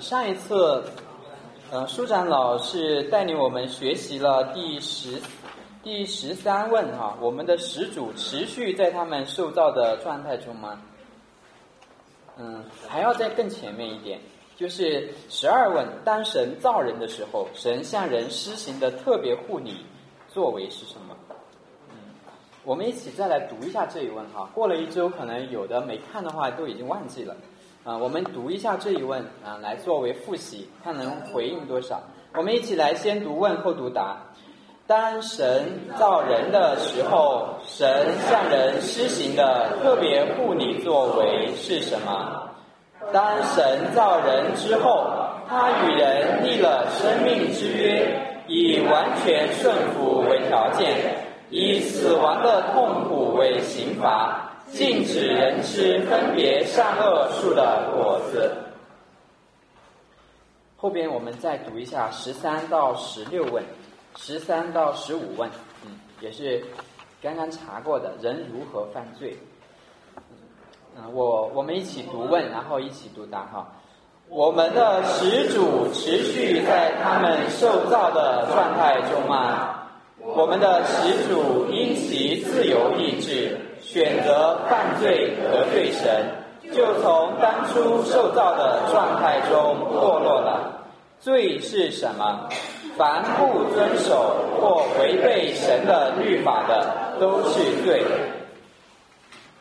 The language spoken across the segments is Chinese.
上一次，呃，舒长老是带领我们学习了第十、第十三问哈，我们的始祖持续在他们受造的状态中吗？嗯，还要再更前面一点，就是十二问，当神造人的时候，神向人施行的特别护理作为是什么？嗯，我们一起再来读一下这一问哈。过了一周，可能有的没看的话都已经忘记了。啊，我们读一下这一问啊，来作为复习，看能回应多少。我们一起来先读问后读答。当神造人的时候，神向人施行的特别护理作为是什么？当神造人之后，他与人立了生命之约，以完全顺服为条件，以死亡的痛苦为刑罚。禁止人吃分别善恶树的果子。后边我们再读一下十三到十六问，十三到十五问，嗯，也是刚刚查过的，人如何犯罪？嗯，我我们一起读问，然后一起读答哈。我们的始祖持续在他们受造的状态中吗？我们的始祖因其自由意志。选择犯罪得罪神，就从当初受造的状态中堕落了。罪是什么？凡不遵守或违背神的律法的，都是罪。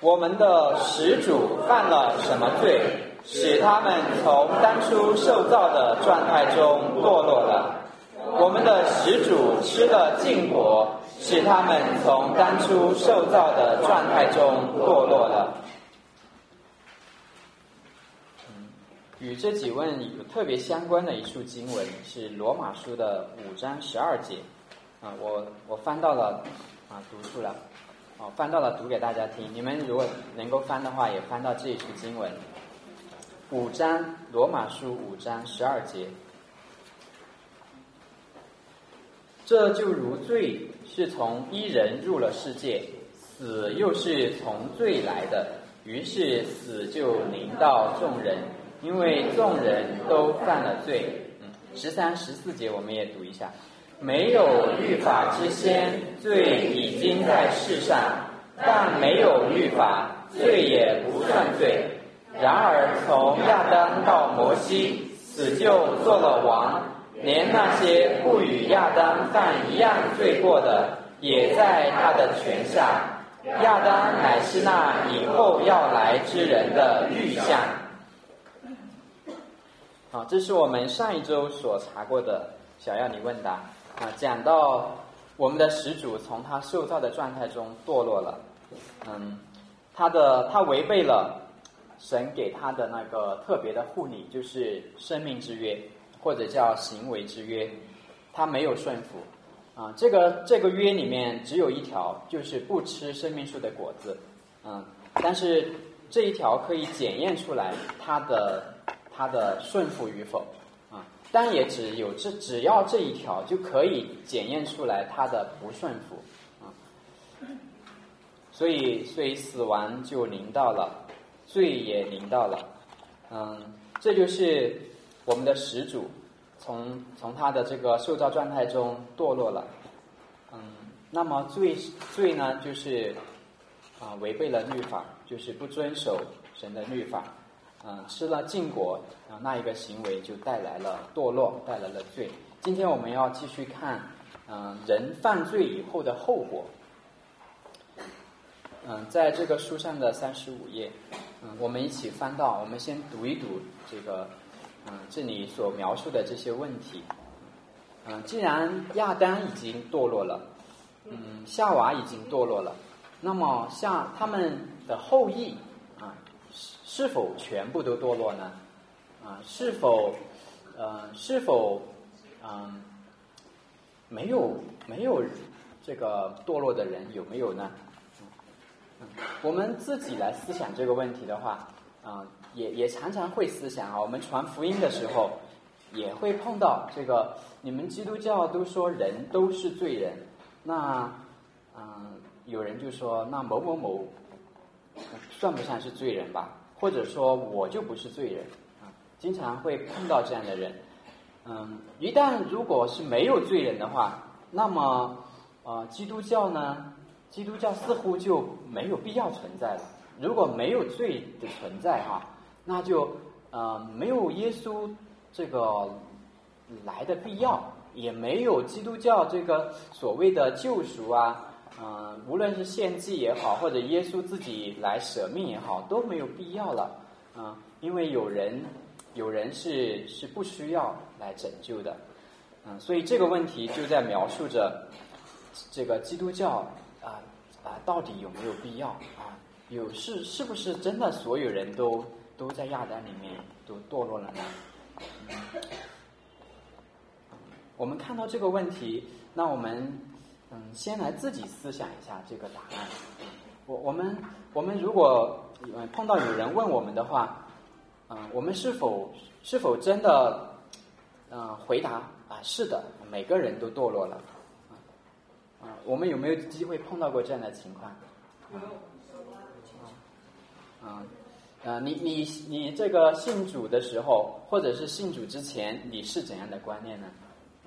我们的始祖犯了什么罪，使他们从当初受造的状态中堕落了？我们的始祖吃了禁果。使他们从当初受造的状态中堕落了。与这几问有特别相关的一处经文是罗马书的五章十二节。啊，我我翻到了，啊，读出了，哦，翻到了，读给大家听。你们如果能够翻的话，也翻到这一处经文。五章罗马书五章十二节。这就如罪是从一人入了世界，死又是从罪来的，于是死就临到众人，因为众人都犯了罪。嗯，十三、十四节我们也读一下：没有律法之先，罪已经在世上；但没有律法，罪也不算罪。然而从亚当到摩西，死就做了王。连那些不与亚当犯一样罪过的，也在他的权下。亚当乃是那以后要来之人的预象。好，这是我们上一周所查过的小要你问答啊，讲到我们的始祖从他受造的状态中堕落了，嗯，他的他违背了神给他的那个特别的护理，就是生命之约。或者叫行为之约，他没有顺服啊。这个这个约里面只有一条，就是不吃生命树的果子，嗯。但是这一条可以检验出来他的他的顺服与否啊。但也只有这只要这一条就可以检验出来他的不顺服啊。所以所以死亡就临到了，罪也临到了，嗯，这就是我们的始祖。从从他的这个受造状态中堕落了，嗯，那么罪罪呢，就是啊违背了律法，就是不遵守神的律法，嗯，吃了禁果，啊那一个行为就带来了堕落，带来了罪。今天我们要继续看，嗯，人犯罪以后的后果。嗯，在这个书上的三十五页，嗯，我们一起翻到，我们先读一读这个。嗯，这里所描述的这些问题，嗯，既然亚当已经堕落了，嗯，夏娃已经堕落了，那么像他们的后裔啊，是否全部都堕落呢？啊，是否呃，是否嗯，没有没有这个堕落的人有没有呢？嗯，我们自己来思想这个问题的话，啊。也也常常会思想啊，我们传福音的时候，也会碰到这个。你们基督教都说人都是罪人，那嗯，有人就说那某某某算不算是罪人吧？或者说我就不是罪人啊？经常会碰到这样的人。嗯，一旦如果是没有罪人的话，那么呃，基督教呢，基督教似乎就没有必要存在了。如果没有罪的存在哈，那就呃没有耶稣这个来的必要，也没有基督教这个所谓的救赎啊。嗯，无论是献祭也好，或者耶稣自己来舍命也好，都没有必要了。嗯，因为有人，有人是是不需要来拯救的。嗯，所以这个问题就在描述着这个基督教啊啊，到底有没有必要啊？有是是不是真的所有人都都在亚当里面都堕落了呢？我们看到这个问题，那我们。嗯，先来自己思想一下这个答案。我我们我们如果嗯碰到有人问我们的话，嗯，我们是否是否真的嗯回答啊？是的，每个人都堕落了。啊，我们有没有机会碰到过这样的情况？有。啊，啊，你你你这个信主的时候，或者是信主之前，你是怎样的观念呢？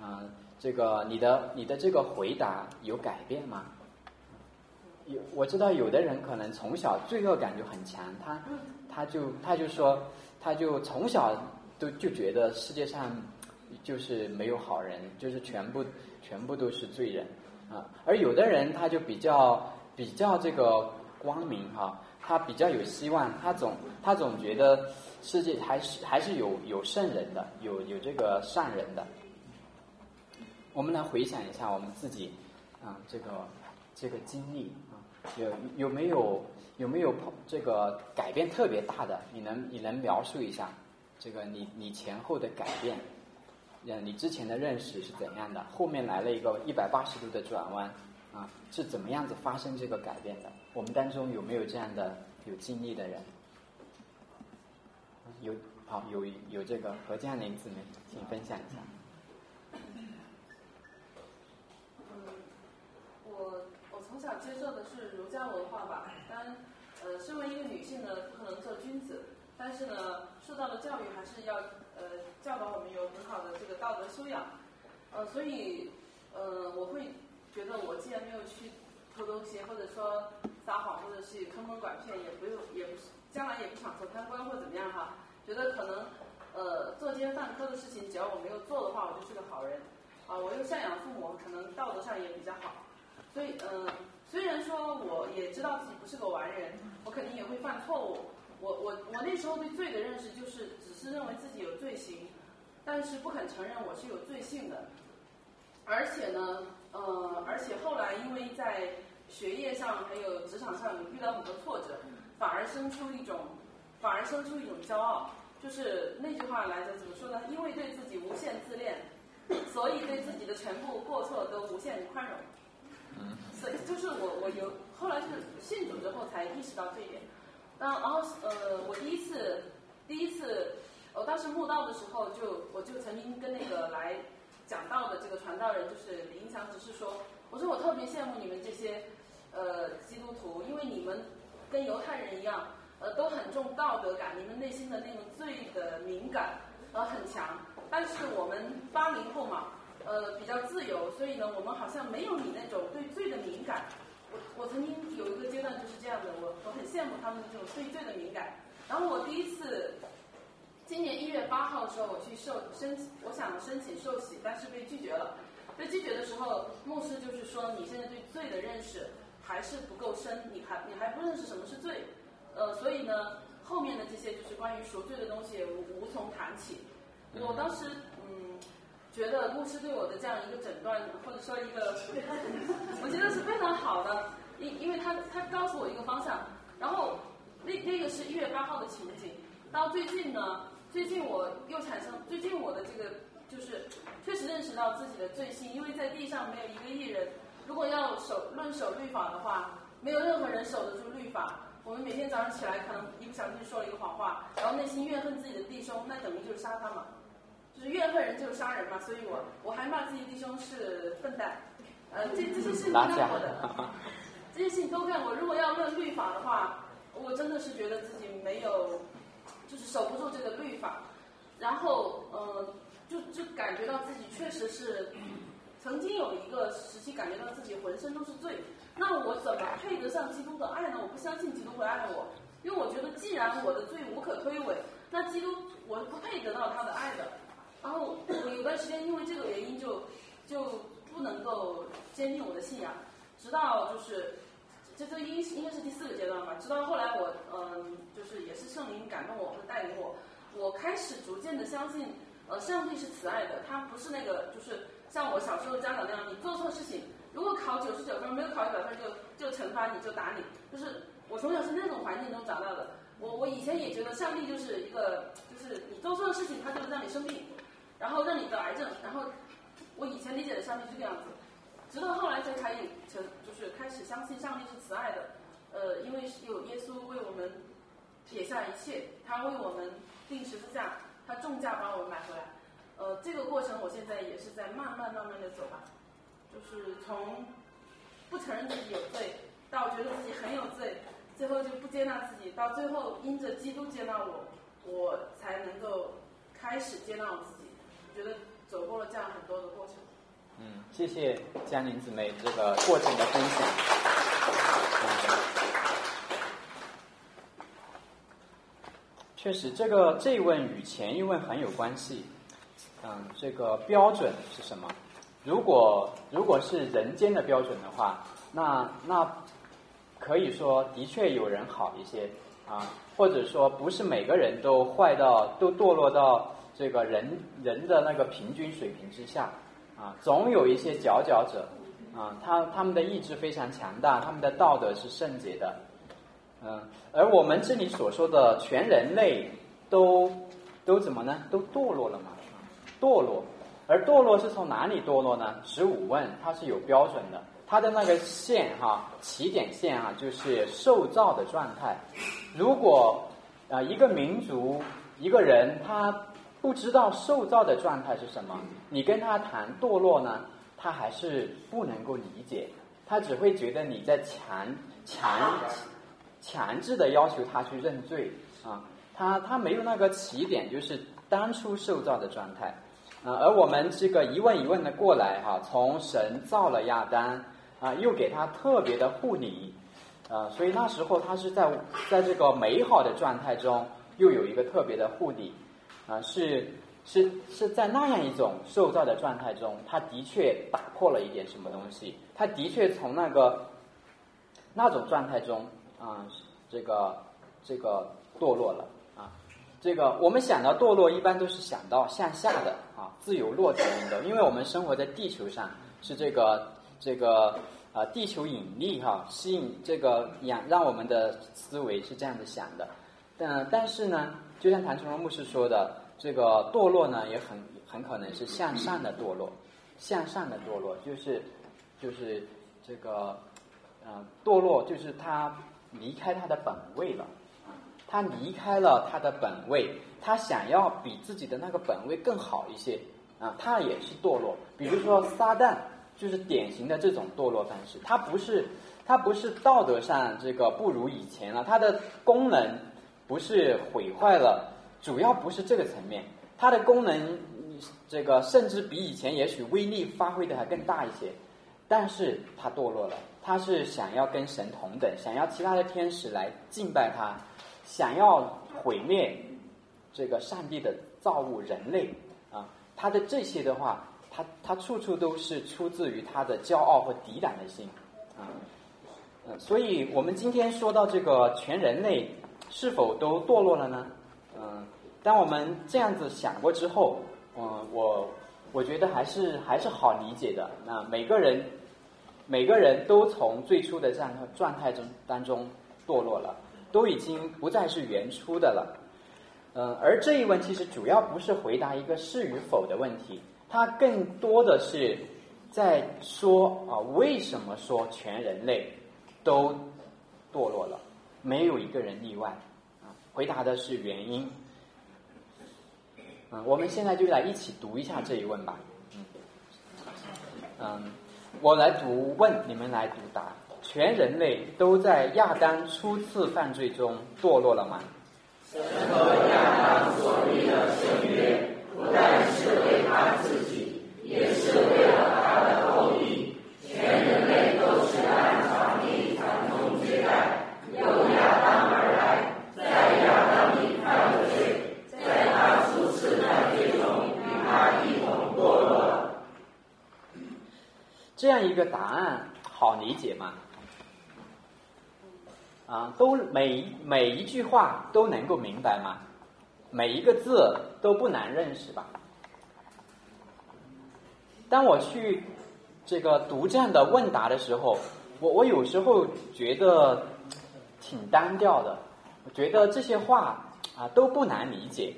啊？这个你的你的这个回答有改变吗？有我知道有的人可能从小罪恶感就很强，他他就他就说他就从小都就觉得世界上就是没有好人，就是全部全部都是罪人啊。而有的人他就比较比较这个光明哈，他比较有希望，他总他总觉得世界还是还是有有圣人的，有有这个善人的。我们来回想一下我们自己啊，这个这个经历啊，有有没有有没有这个改变特别大的？你能你能描述一下这个你你前后的改变？嗯，你之前的认识是怎样的？后面来了一个一百八十度的转弯啊，是怎么样子发生这个改变的？我们当中有没有这样的有经历的人？有好有有这个何佳玲姊妹，请分享一下。嗯，我我从小接受的是儒家文化吧，当然，呃，身为一个女性呢，不可能做君子，但是呢，受到的教育还是要呃教导我们有很好的这个道德修养，呃，所以呃，我会觉得我既然没有去偷东西，或者说撒谎，或者是坑蒙拐骗，也不用，也不是将来也不想做贪官或怎么样哈，觉得可能呃作奸犯科的事情，只要我没有做的话，我就是个好人，啊，我又赡养父母，可能道德上也比较好。所以，嗯，虽然说我也知道自己不是个完人，我肯定也会犯错误。我我我那时候对罪的认识就是，只是认为自己有罪行，但是不肯承认我是有罪性的。而且呢，呃，而且后来因为在学业上还有职场上遇到很多挫折，反而生出一种，反而生出一种骄傲，就是那句话来着，怎么说呢？因为对自己无限自恋，所以对自己的全部过错都无限宽容。所以就是我我有后来就是信主之后才意识到这一点，然后然后呃我第一次第一次我当时慕道的时候就我就曾经跟那个来讲道的这个传道人就是李英强只是说我说我特别羡慕你们这些呃基督徒，因为你们跟犹太人一样呃都很重道德感，你们内心的那种罪的敏感呃很强，但是我们八零后嘛。呃，比较自由，所以呢，我们好像没有你那种对罪的敏感。我我曾经有一个阶段就是这样的，我我很羡慕他们的这种对罪的敏感。然后我第一次，今年一月八号的时候，我去受申请，我想申请受洗，但是被拒绝了。被拒绝的时候，牧师就是说，你现在对罪的认识还是不够深，你还你还不认识什么是罪。呃，所以呢，后面的这些就是关于赎罪的东西无无从谈起。我当时嗯。觉得牧师对我的这样一个诊断，或者说一个，我觉得是非常好的，因因为他他告诉我一个方向，然后那那个是一月八号的情景，到最近呢，最近我又产生，最近我的这个就是确实认识到自己的罪性，因为在地上没有一个艺人，如果要守论守律法的话，没有任何人守得住律法。我们每天早上起来，可能一不小心说了一个谎话，然后内心怨恨自己的弟兄，那等于就是杀他嘛。就是怨恨人就是杀人嘛，所以我我还骂自己弟兄是笨蛋，呃，这 这些事情都干过的，这些事情都干过。如果要论律法的话，我真的是觉得自己没有，就是守不住这个律法。然后呃，就就感觉到自己确实是曾经有一个时期感觉到自己浑身都是罪。那我怎么配得上基督的爱呢？我不相信基督会爱我，因为我觉得既然我的罪无可推诿，那基督我不配得到他的爱的。然后我有段时间因为这个原因就就不能够坚定我的信仰，直到就是这这应应该是第四个阶段吧。直到后来我嗯，就是也是圣灵感动我和带领我，我开始逐渐的相信，呃，上帝是慈爱的，他不是那个就是像我小时候家长那样，你做错事情。如果考九十九分，没有考一百分，就就惩罚你，就打你。就是我从小是那种环境中长大的。我我以前也觉得上帝就是一个，就是你做错的事情，他就让你生病，然后让你得癌症。然后我以前理解的上帝是这个样子，直到后来才开始成，就是开始相信上帝是慈爱的。呃，因为有耶稣为我们撇下一切，他为我们钉十字架，他重价把我们买回来。呃，这个过程我现在也是在慢慢慢慢的走吧。就是从不承认自己有罪，到觉得自己很有罪，最后就不接纳自己，到最后因着基督接纳我，我才能够开始接纳我自己。觉得走过了这样很多的过程。嗯，谢谢江宁姊妹这个过程的分享。确实，这个这一问与前一问很有关系。嗯，这个标准是什么？如果如果是人间的标准的话，那那可以说的确有人好一些啊，或者说不是每个人都坏到都堕落到这个人人的那个平均水平之下啊，总有一些佼佼者啊，他他们的意志非常强大，他们的道德是圣洁的，嗯，而我们这里所说的全人类都都怎么呢？都堕落了嘛？堕落。而堕落是从哪里堕落呢？十五问它是有标准的，它的那个线哈起点线啊，就是受造的状态。如果啊一个民族一个人他不知道受造的状态是什么，你跟他谈堕落呢，他还是不能够理解，他只会觉得你在强强强制的要求他去认罪啊，他他没有那个起点，就是当初受造的状态。啊，而我们这个一问一问的过来哈，从神造了亚当啊，又给他特别的护理啊，所以那时候他是在在这个美好的状态中，又有一个特别的护理啊，是是是在那样一种受造的状态中，他的确打破了一点什么东西，他的确从那个那种状态中啊，这个这个堕落了。这个我们想到堕落，一般都是想到向下的啊，自由落体运动，因为我们生活在地球上，是这个这个啊，地球引力哈吸引这个养让我们的思维是这样子想的。但但是呢，就像谭崇荣牧师说的，这个堕落呢也很很可能是向上的堕落，向上的堕落就是就是这个呃堕落就是他离开他的本位了。他离开了他的本位，他想要比自己的那个本位更好一些啊，他也是堕落。比如说撒旦就是典型的这种堕落方式，他不是他不是道德上这个不如以前了，他的功能不是毁坏了，主要不是这个层面，它的功能这个甚至比以前也许威力发挥的还更大一些，但是他堕落了，他是想要跟神同等，想要其他的天使来敬拜他。想要毁灭这个上帝的造物人类啊，他的这些的话，他他处处都是出自于他的骄傲和抵挡的心啊，所以我们今天说到这个全人类是否都堕落了呢？嗯，当我们这样子想过之后，嗯，我我觉得还是还是好理解的。那每个人每个人都从最初的这样的状态中当中堕落了。都已经不再是原初的了，嗯，而这一问其实主要不是回答一个是与否的问题，它更多的是在说啊，为什么说全人类都堕落了，没有一个人例外啊？回答的是原因。嗯，我们现在就来一起读一下这一问吧。嗯，嗯，我来读问，你们来读答。全人类都在亚当初次犯罪中堕落了吗？神和亚当所立的契约，不但是为他自己，也是为了他的后裔。全人类都是按法律传宗接代，由亚当而来，在亚当里犯了罪，在他初次犯罪中与他一同堕落了。这样一个答案。好理解吗？啊，都每每一句话都能够明白吗？每一个字都不难认识吧？当我去这个读这样的问答的时候，我我有时候觉得挺单调的，我觉得这些话啊都不难理解，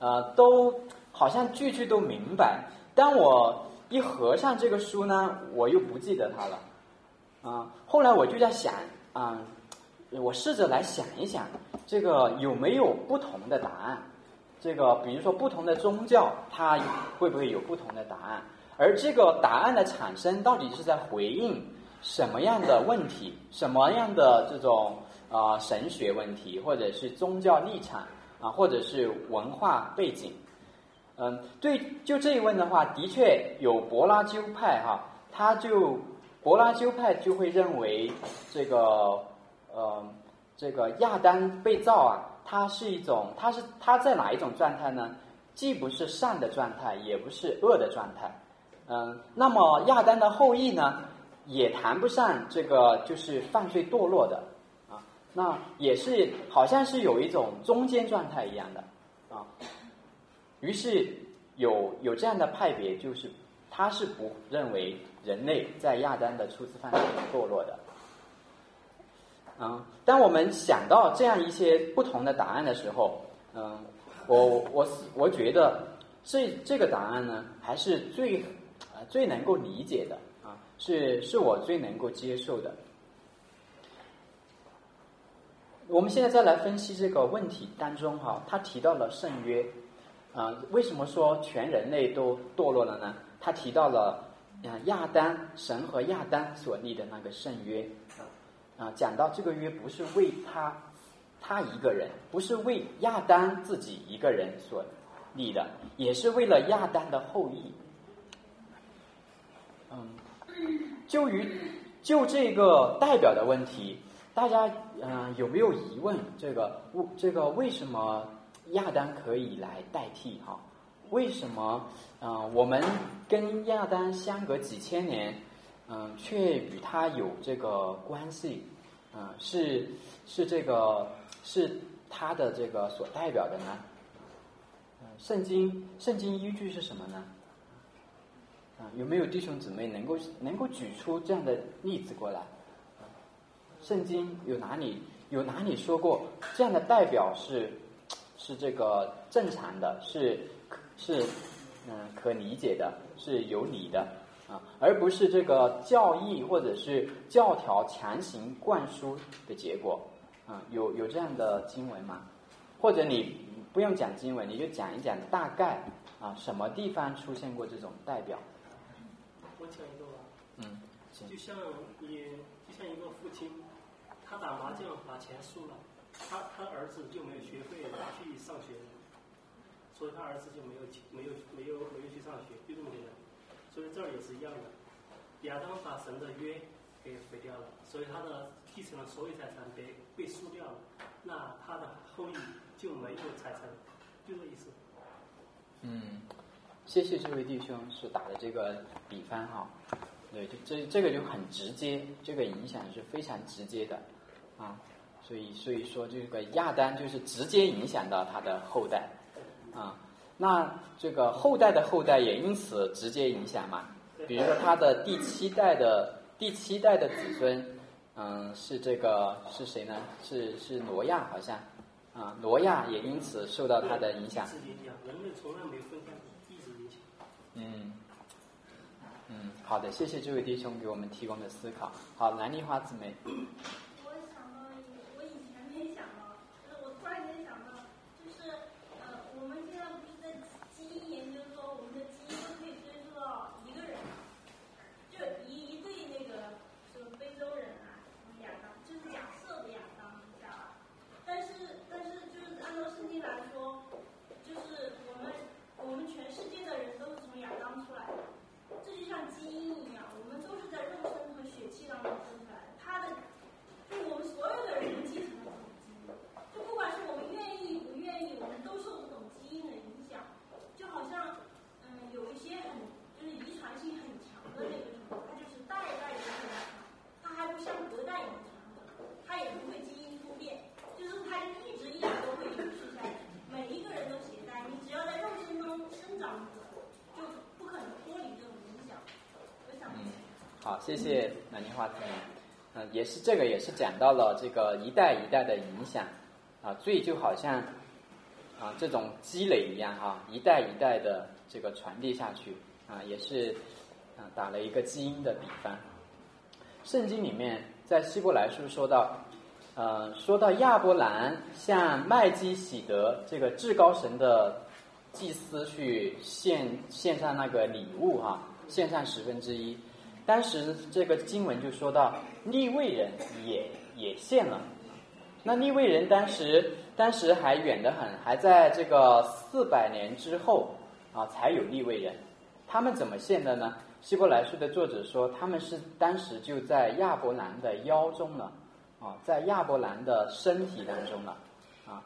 呃，都好像句句都明白。当我一合上这个书呢，我又不记得它了，啊，后来我就在想啊。我试着来想一想，这个有没有不同的答案？这个比如说不同的宗教，它会不会有不同的答案？而这个答案的产生，到底是在回应什么样的问题？什么样的这种啊神学问题，或者是宗教立场啊，或者是文化背景？嗯，对，就这一问的话，的确有柏拉修派哈，他就柏拉修派就会认为这个。呃，这个亚当被造啊，它是一种，它是它在哪一种状态呢？既不是善的状态，也不是恶的状态。嗯，那么亚当的后裔呢，也谈不上这个就是犯罪堕落的啊，那也是好像是有一种中间状态一样的啊。于是有有这样的派别，就是他是不认为人类在亚当的初次犯罪堕落的。嗯，当我们想到这样一些不同的答案的时候，嗯，我我我觉得这这个答案呢，还是最啊最能够理解的啊，是是我最能够接受的。我们现在再来分析这个问题当中哈，他提到了圣约啊，为什么说全人类都堕落了呢？他提到了亚当神和亚当所立的那个圣约。啊，讲到这个约不是为他他一个人，不是为亚当自己一个人所立的，也是为了亚当的后裔。嗯，就于就这个代表的问题，大家嗯有没有疑问？这个这个为什么亚当可以来代替哈？为什么嗯我们跟亚当相隔几千年？嗯，却与他有这个关系，嗯，是是这个是他的这个所代表的呢？嗯，圣经圣经依据是什么呢？啊，有没有弟兄姊妹能够能够举出这样的例子过来？圣经有哪里有哪里说过这样的代表是是这个正常的，是是嗯可理解的，是有理的？啊，而不是这个教义或者是教条强行灌输的结果，啊，有有这样的经文吗？或者你不用讲经文，你就讲一讲大概啊，什么地方出现过这种代表？我讲一个吧。嗯，就像你，就像一个父亲，他打麻将把钱输了，他他儿子就没有学费去上学，所以他儿子就没有没有没有没有去上学，就这么简单。所以这儿也是一样的，亚当把神的约给毁掉了，所以他的继承的所有财产被被输掉了，那他的后裔就没有财产，就这意思。嗯，谢谢这位弟兄所打的这个比方哈，对，这这个就很直接，这个影响是非常直接的啊，所以所以说这个亚当就是直接影响到他的后代啊。那这个后代的后代也因此直接影响嘛？比如说他的第七代的第七代的子孙，嗯，是这个是谁呢？是是挪亚好像，啊，挪亚也因此受到他的影响。人类从来没分开，一直影响。嗯嗯，好的，谢谢这位弟兄给我们提供的思考。好，兰丽花姊妹。谢谢南宁话字典。嗯，也是这个，也是讲到了这个一代一代的影响啊，所以就好像啊这种积累一样哈，一代一代的这个传递下去啊，也是啊打了一个基因的比方。圣经里面在希伯来书说到，呃，说到亚伯兰向麦基喜德这个至高神的祭司去献献上那个礼物哈，献上十分之一。当时这个经文就说到，利未人也也献了。那利未人当时当时还远得很，还在这个四百年之后啊才有利未人。他们怎么献的呢？希伯来书的作者说，他们是当时就在亚伯兰的腰中了啊，在亚伯兰的身体当中了啊。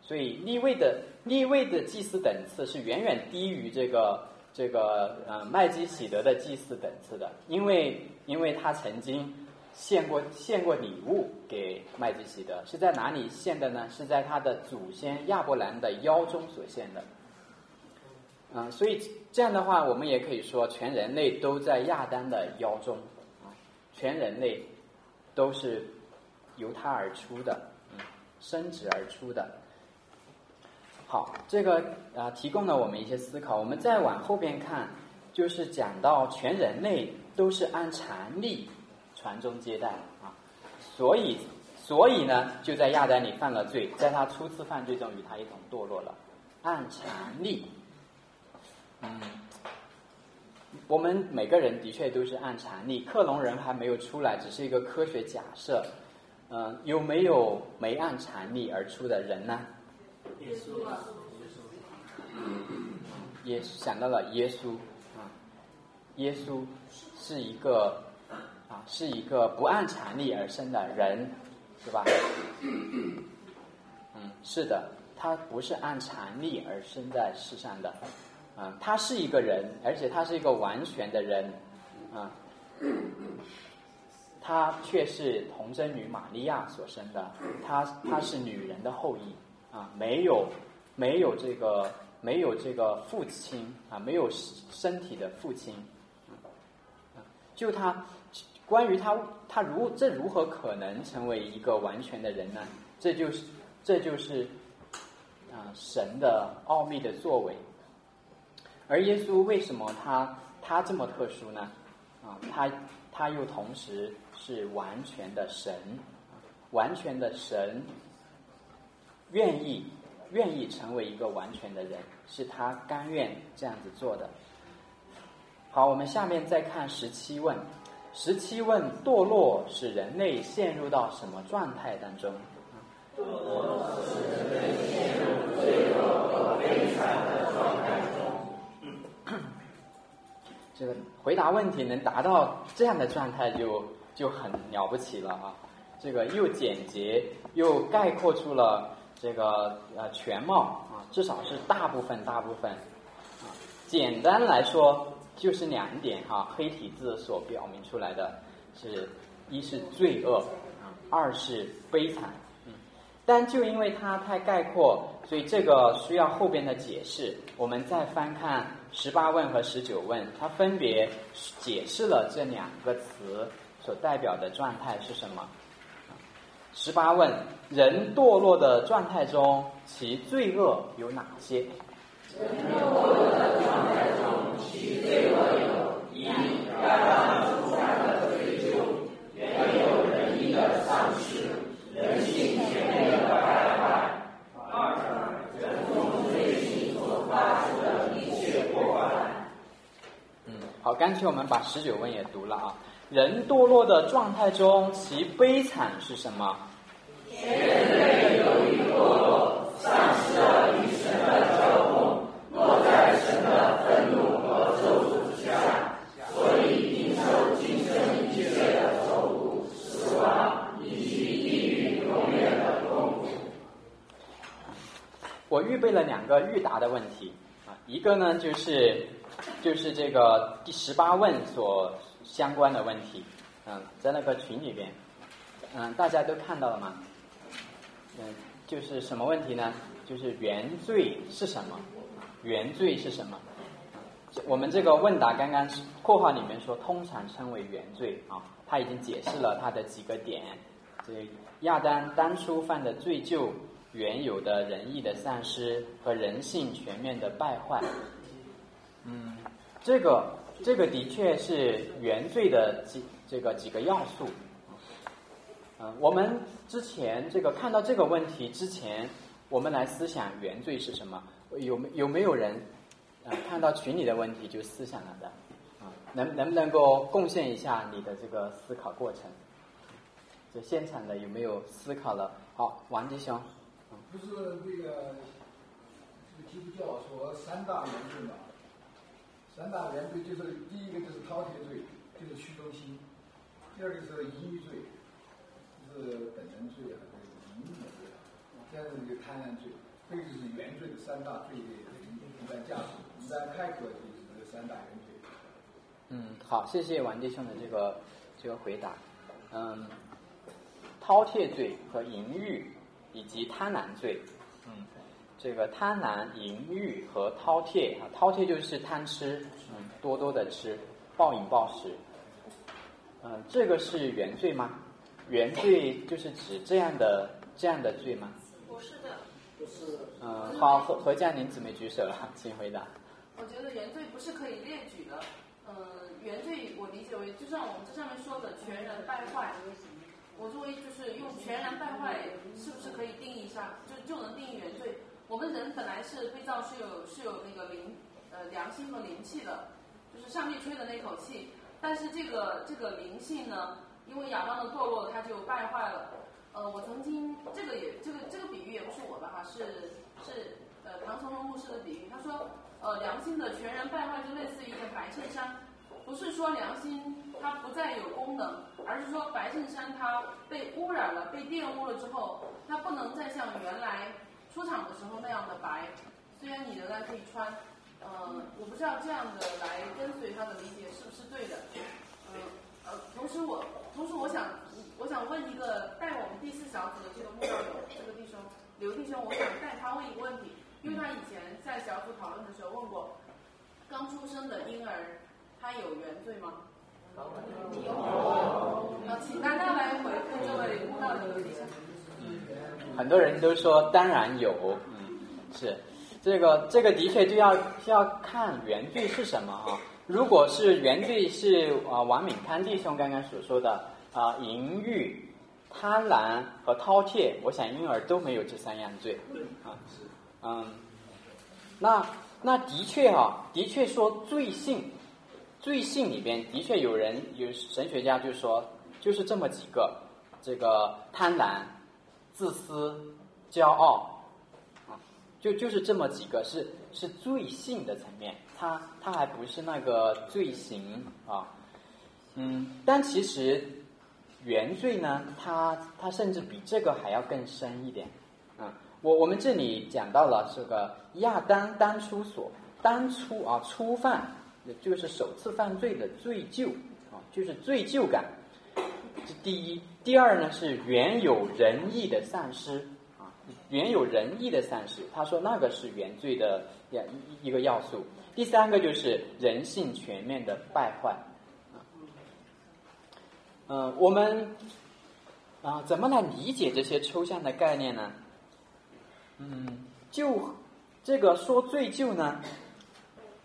所以利未的利未的祭司等次是远远低于这个。这个呃麦基喜德的祭祀等次的，因为因为他曾经献过献过礼物给麦基喜德，是在哪里献的呢？是在他的祖先亚伯兰的腰中所献的。嗯，所以这样的话，我们也可以说，全人类都在亚当的腰中，全人类都是由他而出的，嗯，生殖而出的。好，这个啊提供了我们一些思考。我们再往后边看，就是讲到全人类都是按常例传宗接代啊，所以所以呢，就在亚当里犯了罪，在他初次犯罪中与他一同堕落了。按常例，嗯，我们每个人的确都是按常例。克隆人还没有出来，只是一个科学假设。嗯，有没有没按常例而出的人呢？耶稣啊，也想到了耶稣啊，耶稣是一个啊，是一个不按常理而生的人，是吧？嗯，是的，他不是按常理而生在世上的，啊，他是一个人，而且他是一个完全的人，啊，他却是童贞女玛利亚所生的，他他是女人的后裔。啊，没有，没有这个，没有这个父亲啊，没有身体的父亲，啊，就他，关于他，他如这如何可能成为一个完全的人呢？这就是，这就是啊，神的奥秘的作为。而耶稣为什么他他这么特殊呢？啊，他他又同时是完全的神，完全的神。愿意，愿意成为一个完全的人，是他甘愿这样子做的。好，我们下面再看十七问。十七问：堕落使人类陷入到什么状态当中？堕落使人类陷入罪恶和悲惨的状态中。这个回答问题能达到这样的状态，就就很了不起了啊！这个又简洁，又概括出了。这个呃全貌啊，至少是大部分大部分啊，简单来说就是两点哈，黑体字所表明出来的是一是罪恶啊，二是悲惨，嗯，但就因为它太概括，所以这个需要后边的解释。我们再翻看十八问和十九问，它分别解释了这两个词所代表的状态是什么。十八问：人堕落的状态中，其罪恶有哪些？人堕落的状态中，其罪恶有：一、亚当出犯的罪疚，原有人义的丧失，人性全面的败坏；二、人从罪行所发出的一切破坏。嗯，好，干脆我们把十九问也读了啊。人堕落的状态中，其悲惨是什么？人类由于堕落，丧失了与神的交通，落在神的愤怒和咒诅之下，所以应受今生一切的咒诅、死亡以及地狱永远的痛苦。我预备了两个预答的问题啊，一个呢就是就是这个第十八问所。相关的问题，嗯，在那个群里边，嗯，大家都看到了吗？嗯，就是什么问题呢？就是原罪是什么？原罪是什么？我们这个问答刚刚括号里面说，通常称为原罪啊，他已经解释了他的几个点。这亚当当初犯的罪就原有的仁义的丧失和人性全面的败坏。嗯，这个这个的确是原罪的几这个几个要素。嗯，我们之前这个看到这个问题之前，我们来思想原罪是什么？有没有没有人？啊，看到群里的问题就思想了的，啊，能能不能够贡献一下你的这个思考过程？就现场的有没有思考了？好，王吉雄。不是那个这个题目叫说三大原罪嘛？三大原罪就是第一个就是饕餮罪，就是虚中心；第二个是淫欲罪，就是本能罪啊，这个淫欲的罪；第三个就是贪婪罪，这就是原罪的三大罪的一般架构。三开口就是三大原罪。嗯，好，谢谢王弟兄的这个这个回答。嗯，饕餮罪和淫欲以及贪婪罪。嗯，这个贪婪、淫欲和饕餮啊，饕餮就是贪吃，嗯，多多的吃，暴饮暴食。嗯，这个是原罪吗？原罪就是指这样的这样的罪吗？不是的。不是。嗯，好，何何佳宁姊妹举手了，请回答。我觉得原罪不是可以列举的，嗯，原罪我理解为就像我们这上面说的全然败坏，我作为就是用全然败坏是不是可以定义一下就就能定义原罪？我们人本来是被造是有是有那个灵呃良心和灵气的，就是上帝吹的那口气，但是这个这个灵性呢，因为亚当的堕落，它就败坏了。呃，我曾经这个也这个这个比喻也不是我的哈，是是呃唐从容牧师的比喻，他说。呃，良心的全然败坏就类似于一件白衬衫，不是说良心它不再有功能，而是说白衬衫它被污染了、被玷污了之后，它不能再像原来出场的时候那样的白。虽然你仍然可以穿，呃，我不知道这样的来跟随他的理解是不是对的。嗯呃，同时我同时我想我想问一个带我们第四小组的这个木道友这个弟兄刘弟兄，我想带他问一个问题。因为他以前在小组讨论的时候问过，刚出生的婴儿他有原罪吗？有。呃，请大家来回复这位穆道友的弟兄。嗯，很多人都说当然有，嗯，是，这个这个的确就要就要看原罪是什么哈。如果是原罪是啊王敏康弟兄刚刚所说的啊淫欲、贪婪和饕餮，我想婴儿都没有这三样罪啊。嗯，那那的确哈，的确说罪性，罪性里边的确有人有神学家就说，就是这么几个，这个贪婪、自私、骄傲，啊，就就是这么几个是是罪性的层面，它它还不是那个罪行啊，嗯，但其实原罪呢，它它甚至比这个还要更深一点，啊。我我们这里讲到了这个亚当当初所当初啊初犯，就是首次犯罪的罪疚啊，就是罪疚感。这第一，第二呢是原有仁义的丧失啊，原有仁义的丧失。他说那个是原罪的一一个要素。第三个就是人性全面的败坏啊。嗯，我们啊怎么来理解这些抽象的概念呢？嗯，就这个说罪疚呢，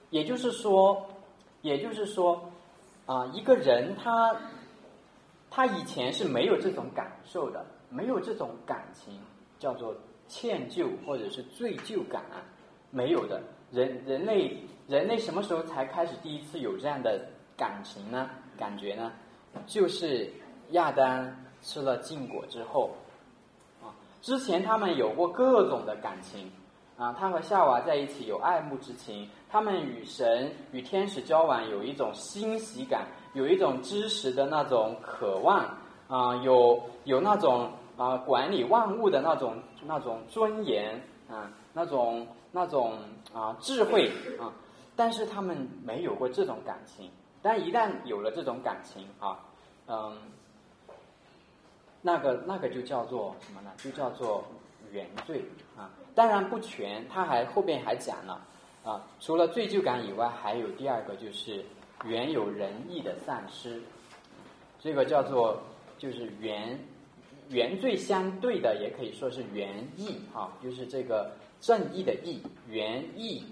也就是说，也就是说，啊，一个人他他以前是没有这种感受的，没有这种感情，叫做歉疚或者是罪疚感，没有的。人人类人类什么时候才开始第一次有这样的感情呢？感觉呢？就是亚当吃了禁果之后。啊之前他们有过各种的感情，啊，他和夏娃在一起有爱慕之情，他们与神与天使交往有一种欣喜感，有一种知识的那种渴望，啊，有有那种啊管理万物的那种那种尊严，啊，那种那种啊智慧啊，但是他们没有过这种感情，但一旦有了这种感情啊，嗯。那个那个就叫做什么呢？就叫做原罪啊。当然不全，他还后边还讲了，啊，除了罪疚感以外，还有第二个就是原有仁义的丧失，这个叫做就是原原罪相对的，也可以说是原义啊，就是这个正义的义，原义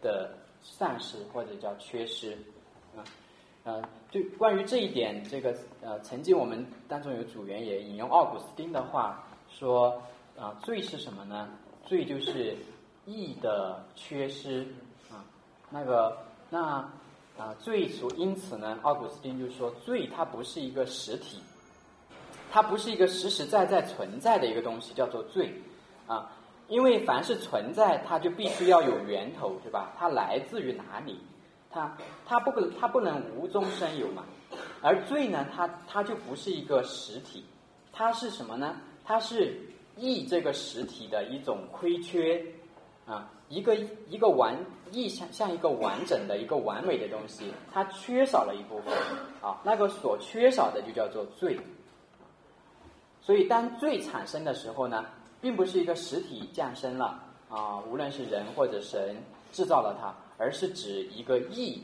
的丧失或者叫缺失。啊，呃，对关于这一点，这个呃，曾经我们当中有组员也引用奥古斯丁的话说啊，罪是什么呢？罪就是义的缺失。啊，那个那啊罪所因此呢，奥古斯丁就说罪它不是一个实体，它不是一个实实在在存在的一个东西，叫做罪啊，因为凡是存在，它就必须要有源头，对吧？它来自于哪里？它它不可它不能无中生有嘛，而罪呢，它它就不是一个实体，它是什么呢？它是。义这个实体的一种亏缺啊，一个一个完意像像一个完整的一个完美的东西，它缺少了一部分啊，那个所缺少的就叫做罪。所以当罪产生的时候呢，并不是一个实体降生了啊，无论是人或者神制造了它，而是指一个意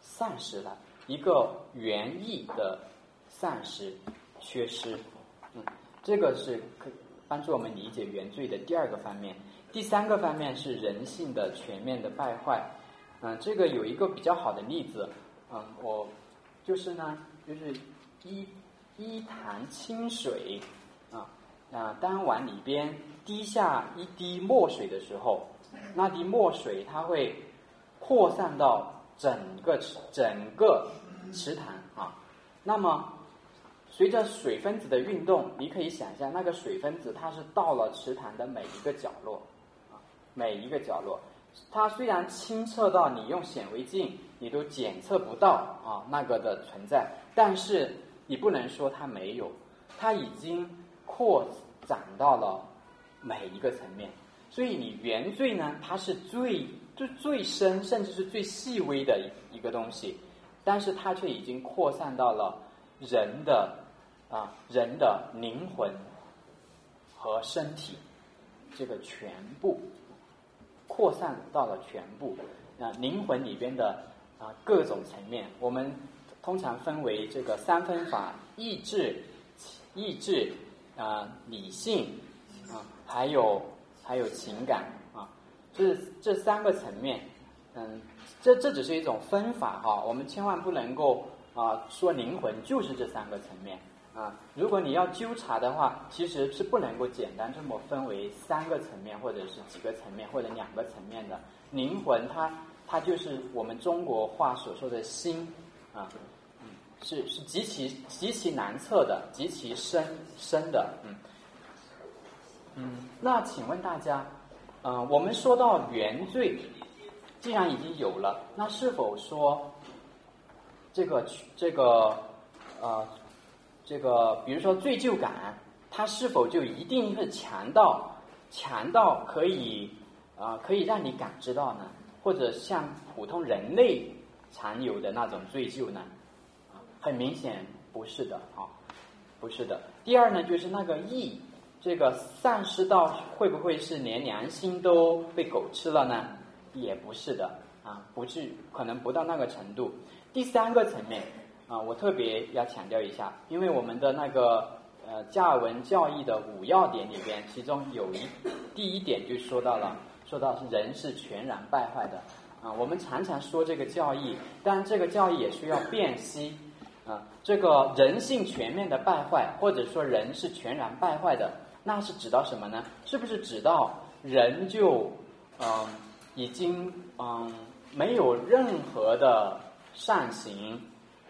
丧失了，一个原意的丧失、缺失。嗯，这个是可。帮助我们理解原罪的第二个方面，第三个方面是人性的全面的败坏。嗯，这个有一个比较好的例子，嗯，我就是呢，就是一一潭清水啊，啊，当碗里边滴下一滴墨水的时候，那滴墨水它会扩散到整个整个池塘啊，那么。随着水分子的运动，你可以想象那个水分子它是到了池塘的每一个角落，每一个角落，它虽然清澈到你用显微镜你都检测不到啊那个的存在，但是你不能说它没有，它已经扩展到了每一个层面。所以你原罪呢，它是最最最深，甚至是最细微的一个东西，但是它却已经扩散到了人的。啊，人的灵魂和身体，这个全部扩散到了全部啊，灵魂里边的啊各种层面，我们通常分为这个三分法：意志、意志啊、理性啊，还有还有情感啊，这这三个层面，嗯，这这只是一种分法哈，我们千万不能够啊说灵魂就是这三个层面。啊，如果你要纠察的话，其实是不能够简单这么分为三个层面，或者是几个层面，或者两个层面的。灵魂，它它就是我们中国话所说的心，啊，嗯，是是极其极其难测的，极其深深的，嗯，嗯。那请问大家，嗯，我们说到原罪，既然已经有了，那是否说这个这个呃？这个，比如说罪疚感，它是否就一定是强到强到可以啊，可以让你感知到呢？或者像普通人类常有的那种罪疚呢？很明显不是的啊，不是的。第二呢，就是那个义，这个丧失到会不会是连良心都被狗吃了呢？也不是的啊，不至可能不到那个程度。第三个层面。啊，我特别要强调一下，因为我们的那个呃加尔文教义的五要点里边，其中有一第一点就说到了，说到是人是全然败坏的啊。我们常常说这个教义，但这个教义也需要辨析啊。这个人性全面的败坏，或者说人是全然败坏的，那是指到什么呢？是不是指到人就嗯已经嗯没有任何的善行？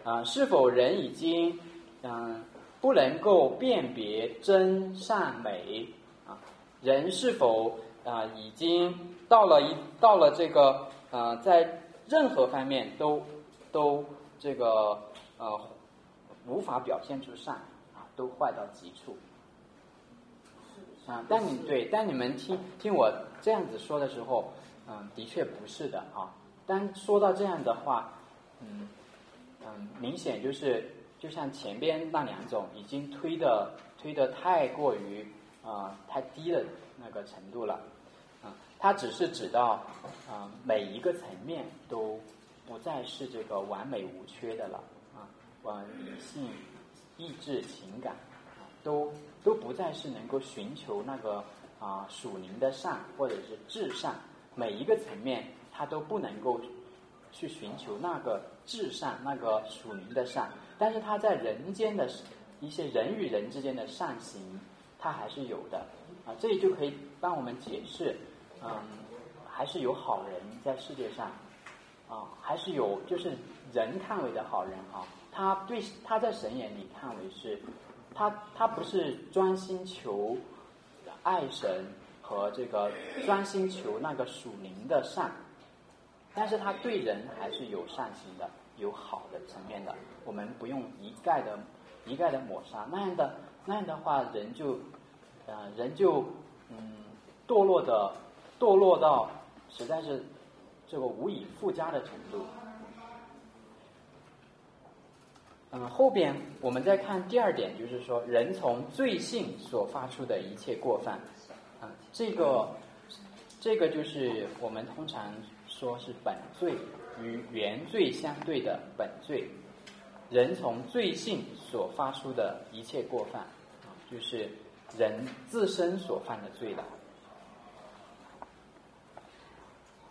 啊，是否人已经嗯不能够辨别真善美啊？人是否啊已经到了一到了这个呃在任何方面都都这个呃无法表现出善啊，都坏到极处啊？但你对，但你们听听我这样子说的时候，嗯，的确不是的啊。当说到这样的话，嗯。嗯，明显就是就像前边那两种已经推的推的太过于啊太低的那个程度了，啊，它只是指到啊每一个层面都不再是这个完美无缺的了。啊，啊理性、意志、情感都都不再是能够寻求那个啊属灵的善或者是至善，每一个层面它都不能够去寻求那个至善、那个属灵的善，但是它在人间的一些人与人之间的善行。它还是有的，啊，这里就可以帮我们解释，嗯，还是有好人在世界上，啊，还是有就是人看为的好人啊，他对他在神眼里看为是，他他不是专心求爱神和这个专心求那个属灵的善，但是他对人还是有善行的，有好的层面的，我们不用一概的一概的抹杀那样的。那样的话，人就，呃，人就，嗯，堕落的，堕落到实在是这个无以复加的程度。嗯，后边我们再看第二点，就是说，人从罪性所发出的一切过犯，啊，这个，这个就是我们通常说是本罪与原罪相对的本罪。人从罪性所发出的一切过犯，就是人自身所犯的罪了。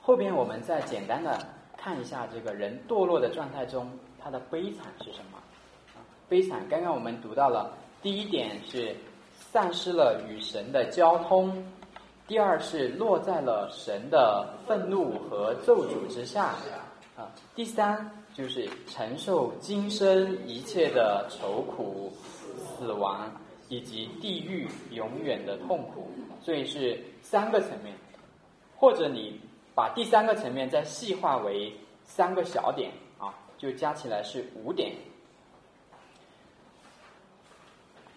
后边我们再简单的看一下这个人堕落的状态中，他的悲惨是什么？悲惨，刚刚我们读到了，第一点是丧失了与神的交通，第二是落在了神的愤怒和咒诅之下，啊，第三。就是承受今生一切的愁苦、死亡以及地狱永远的痛苦，所以是三个层面。或者你把第三个层面再细化为三个小点啊，就加起来是五点。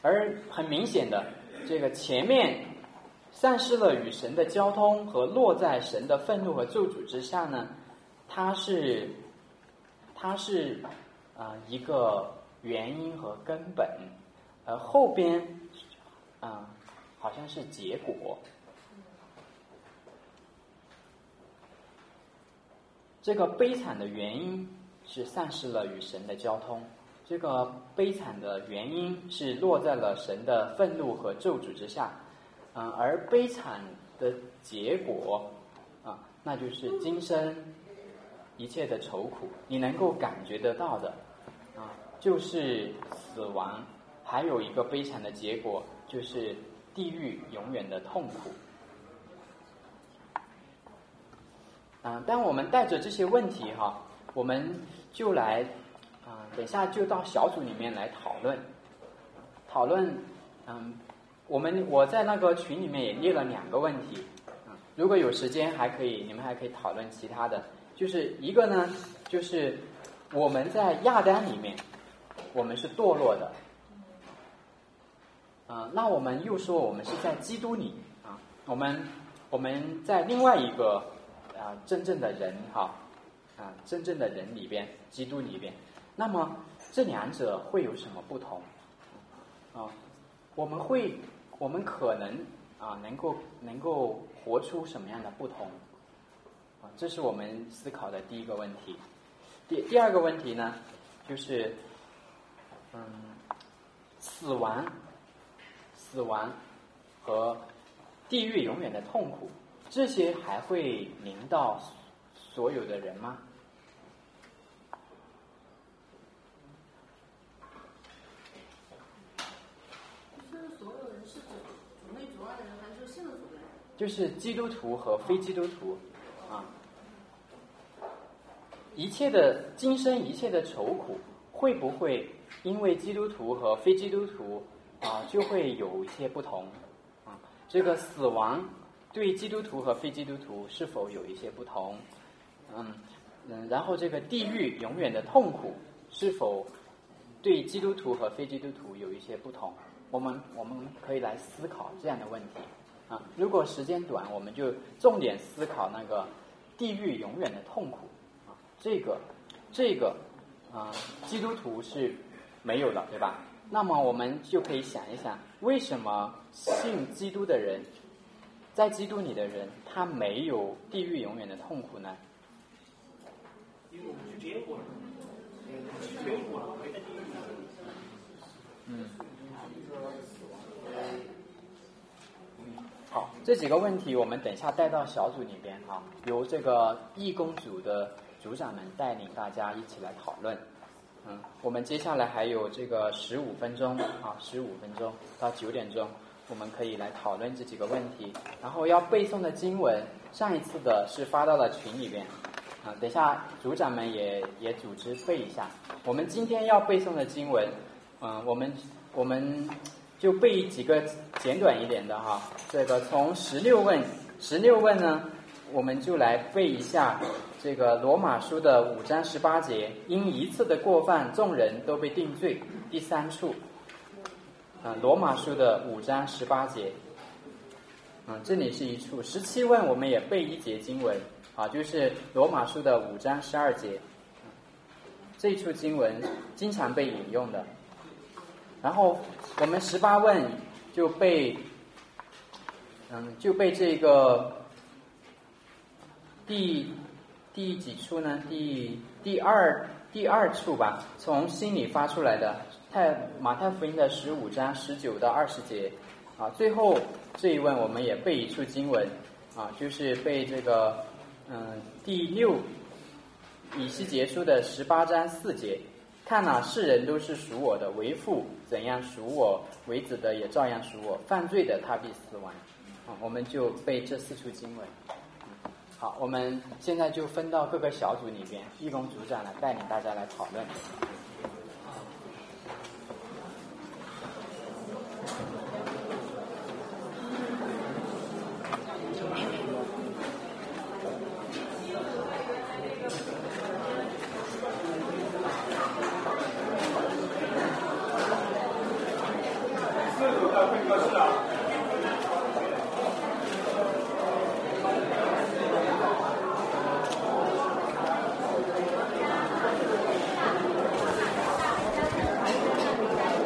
而很明显的，这个前面丧失了与神的交通和落在神的愤怒和咒诅之下呢，它是。它是啊一个原因和根本，而后边啊好像是结果。这个悲惨的原因是丧失了与神的交通，这个悲惨的原因是落在了神的愤怒和咒诅之下，嗯，而悲惨的结果啊，那就是今生。一切的愁苦，你能够感觉得到的，啊，就是死亡，还有一个悲惨的结果，就是地狱永远的痛苦。啊，当我们带着这些问题哈，我们就来啊，等下就到小组里面来讨论，讨论，嗯，我们我在那个群里面也列了两个问题，如果有时间还可以，你们还可以讨论其他的。就是一个呢，就是我们在亚当里面，我们是堕落的，啊，那我们又说我们是在基督里啊，我们我们在另外一个啊真正的人哈啊真正的人里边，基督里边，那么这两者会有什么不同？啊，我们会我们可能啊能够能够活出什么样的不同？啊这是我们思考的第一个问题。第第二个问题呢，就是，嗯，死亡、死亡和地狱永远的痛苦，这些还会临到所有的人吗？是所有人是指主内主外的人，还是信了主的人？就是基督徒和非基督徒。啊，一切的今生一切的愁苦，会不会因为基督徒和非基督徒啊，就会有一些不同？啊，这个死亡对基督徒和非基督徒是否有一些不同？嗯嗯，然后这个地狱永远的痛苦是否对基督徒和非基督徒有一些不同？我们我们可以来思考这样的问题。啊，如果时间短，我们就重点思考那个地狱永远的痛苦啊，这个这个啊，基督徒是没有的，对吧？那么我们就可以想一想，为什么信基督的人在基督里的人，他没有地狱永远的痛苦呢？因为我们去了，了，没在地狱里。嗯。好，这几个问题我们等一下带到小组里边哈，由这个义工组的组长们带领大家一起来讨论。嗯，我们接下来还有这个十五分钟啊，十五分钟到九点钟，我们可以来讨论这几个问题。然后要背诵的经文，上一次的是发到了群里边，啊，等一下组长们也也组织背一下。我们今天要背诵的经文，嗯，我们我们。就背几个简短一点的哈，这个从十六问，十六问呢，我们就来背一下这个罗马书的五章十八节，因一次的过犯，众人都被定罪。第三处，啊，罗马书的五章十八节，嗯，这里是一处。十七问我们也背一节经文，啊，就是罗马书的五章十二节，这处经文经常被引用的。然后我们十八问就被，嗯，就被这个第第几处呢？第第二第二处吧，从心里发出来的。太马太福音的十五章十九到二十节，啊，最后这一问我们也背一处经文，啊，就是背这个嗯第六以西结书的十八章四节。看呐，世人都是属我的，为父怎样属我，为子的也照样属我。犯罪的，他必死亡。啊，我们就背这四处经文。好，我们现在就分到各个小组里边，义工组长来带领大家来讨论。